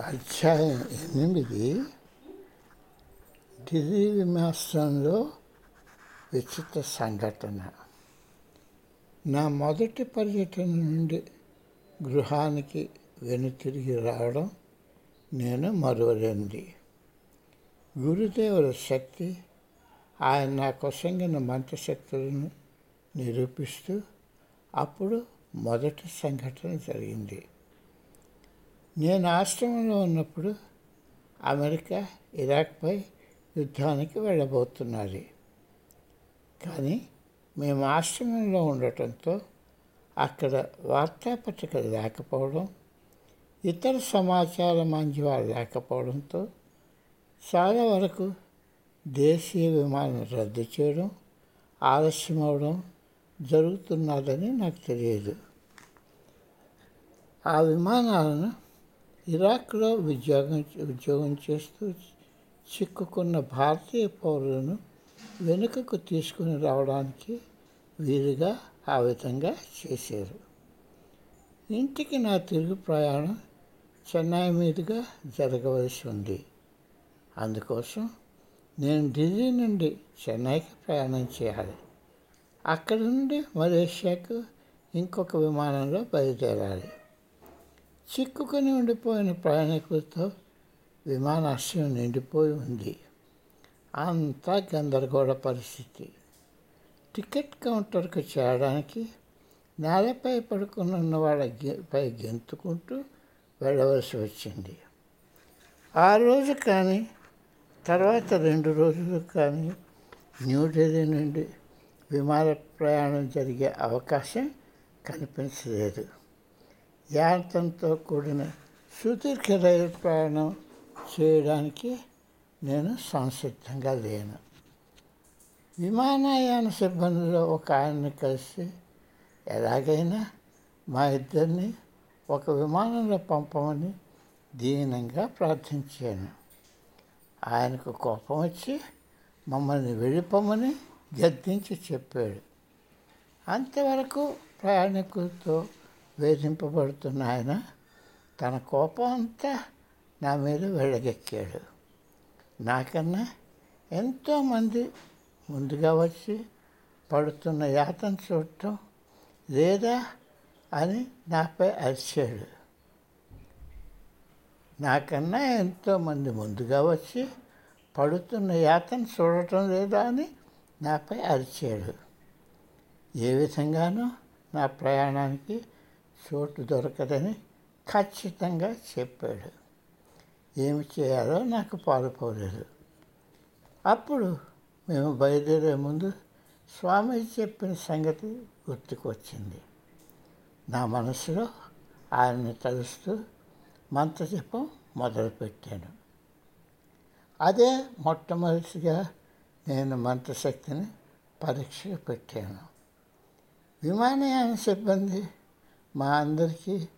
అధ్యాయం ఎనిమిది. ఢిల్లీ విమాసంలో విచిత్ర సంఘటన. నా మొదటి పర్యటన నుండి గృహానికి వెనుతిరిగి రావడం నేను మరువలేనిది. గురుదేవుల శక్తి ఆయన నా కొసంగిన మంత్రశక్తులను నిరూపిస్తూ అప్పుడు మొదటి సంఘటన జరిగింది. నేను ఆశ్రమంలో ఉన్నప్పుడు అమెరికా ఇరాక్పై యుద్ధానికి వెళ్ళబోతున్నది. కానీ మేము ఆశ్రమంలో ఉండటంతో అక్కడ వార్తాపత్రికలు లేకపోవడం ఇతర సమాచార మాధ్యమాలు లేకపోవడంతో చాలా వరకు దేశీయ విమానం రద్దు చేయడం ఆలస్యం అవడం జరుగుతున్నదని నాకు తెలియదు. ఆ విమానాలను ఇరాక్లో ఉద్యోగం ఉద్యోగం చేస్తూ చిక్కుకున్న భారతీయ పౌరులను వెనుకకు తీసుకుని రావడానికి వీలుగా ఆ విధంగా చేశారు. ఇంటికి నా తిరుగు ప్రయాణం చెన్నై మీదుగా జరగవలసి ఉంది. అందుకోసం నేను ఢిల్లీ నుండి చెన్నైకి ప్రయాణం చేయాలి. అక్కడి నుండి మలేషియాకు ఇంకొక విమానంలో బయలుదేరాలి. చిక్కుకొని ఉండిపోయిన ప్రయాణికులతో విమానాశ్రయం నిండిపోయి ఉంది. అంతా గందరగోళ పరిస్థితి. టికెట్ కౌంటర్కు చేరడానికి నేలపై పడుకున్న వాళ్ళ పై గెంతుకుంటూ వెళ్ళవలసి వచ్చింది. ఆ రోజు కానీ తర్వాత రెండు రోజులు కానీ న్యూఢిల్లీ నుండి విమాన ప్రయాణం జరిగే అవకాశం కనిపించలేదు. యాంతంతో కూడిన సుదీర్ఘ రైలు ప్రయాణం చేయడానికి నేను సంసిద్ధంగా లేను. విమానయాన సిబ్బందిలో ఒక ఆయన్ని కలిసి ఎలాగైనా మా ఇద్దరిని ఒక విమానంలో పంపమని దీనంగా ప్రార్థించాను. ఆయనకు కోపం వచ్చి మమ్మల్ని వెళ్ళిపోమని గద్దించి చెప్పాడు. అంతవరకు ప్రయాణికులతో వేధింపబడుతున్న ఆయన తన కోపం అంతా నా మీద వెళ్ళగెక్కాడు నాకన్నా ఎంతోమంది ముందుగా వచ్చి పడుతున్న యాతన చూడటం లేదా అని నాపై అరిచాడు. నాకన్నా ఎంతోమంది ముందుగా వచ్చి పడుతున్న యాతన చూడటం లేదా అని నాపై అరిచాడు. ఏ విధంగానూ నా ప్రయాణానికి చోటు దొరకదని ఖచ్చితంగా చెప్పాడు. ఏమి చేయాలో నాకు పాలుపోలేదు అప్పుడు మేము బయలుదేరే ముందు స్వామి చెప్పిన సంగతి గుర్తుకొచ్చింది. నా మనసులో ఆయన్ని తలుస్తూ మంత్రజపం మొదలుపెట్టాను. అదే మొట్టమొదటిగా నేను మంత్రశక్తిని పరీక్ష పెట్టాను. విమానయాన సిబ్బంది మా అందరికీ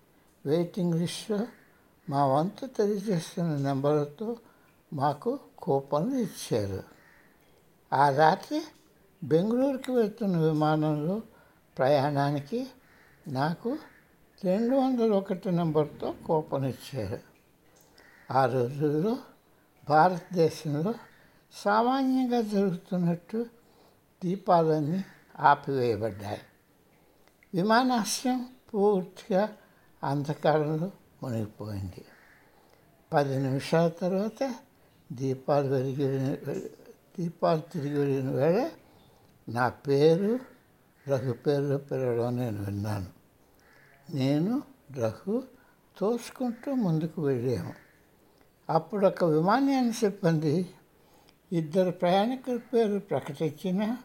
వెయిటింగ్ లిస్ట్లో మా వంతు తెలియజేస్తున్న నెంబర్లతో మాకు కూపన్లు ఇచ్చారు. ఆ రాత్రి బెంగళూరుకి వెళ్తున్న విమానంలో ప్రయాణానికి నాకు రెండు వందల ఒకటి నెంబర్తో కూపన్ ఇచ్చారు. ఆ రోజుల్లో భారతదేశంలో సామాన్యంగా జరుగుతున్నట్టు దీపాలన్నీ ఆపివేయబడ్డాయి. విమానాశ్రయం పూర్తిగా అంధకారంలో మునిగిపోయింది. పది నిమిషాల తర్వాత దీపాలు వెలిగి దీపాలు తిరిగి వెళ్ళిన వేళ నా పేరు రఘు పేరులో పిలవడం నేను విన్నాను. నేను రఘు తోసుకుంటూ ముందుకు వెళ్ళాము. అప్పుడు ఒక విమానయాన సిబ్బంది ఇద్దరు ప్రయాణికుల పేరు ప్రకటించిన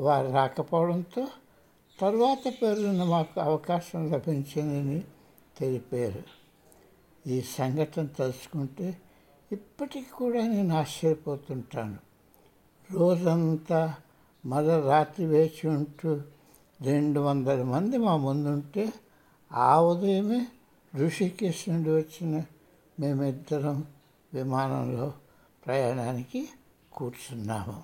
వారు రాకపోవడంతో తర్వాత పేరున మాకు అవకాశం లభించిందని తెలిపారు. ఈ సంఘటన తలుచుకుంటే ఇప్పటికి కూడా నేను ఆశ్చర్యపోతుంటాను. రోజంతా మర రాత్రి వేచి ఉంటూ రెండు వందల మంది మా ముందుంటే ఆ ఉదయమే ఋషికేశ్ నుండి వచ్చిన మేమిద్దరం విమానంలో ప్రయాణానికి కూర్చున్నాము.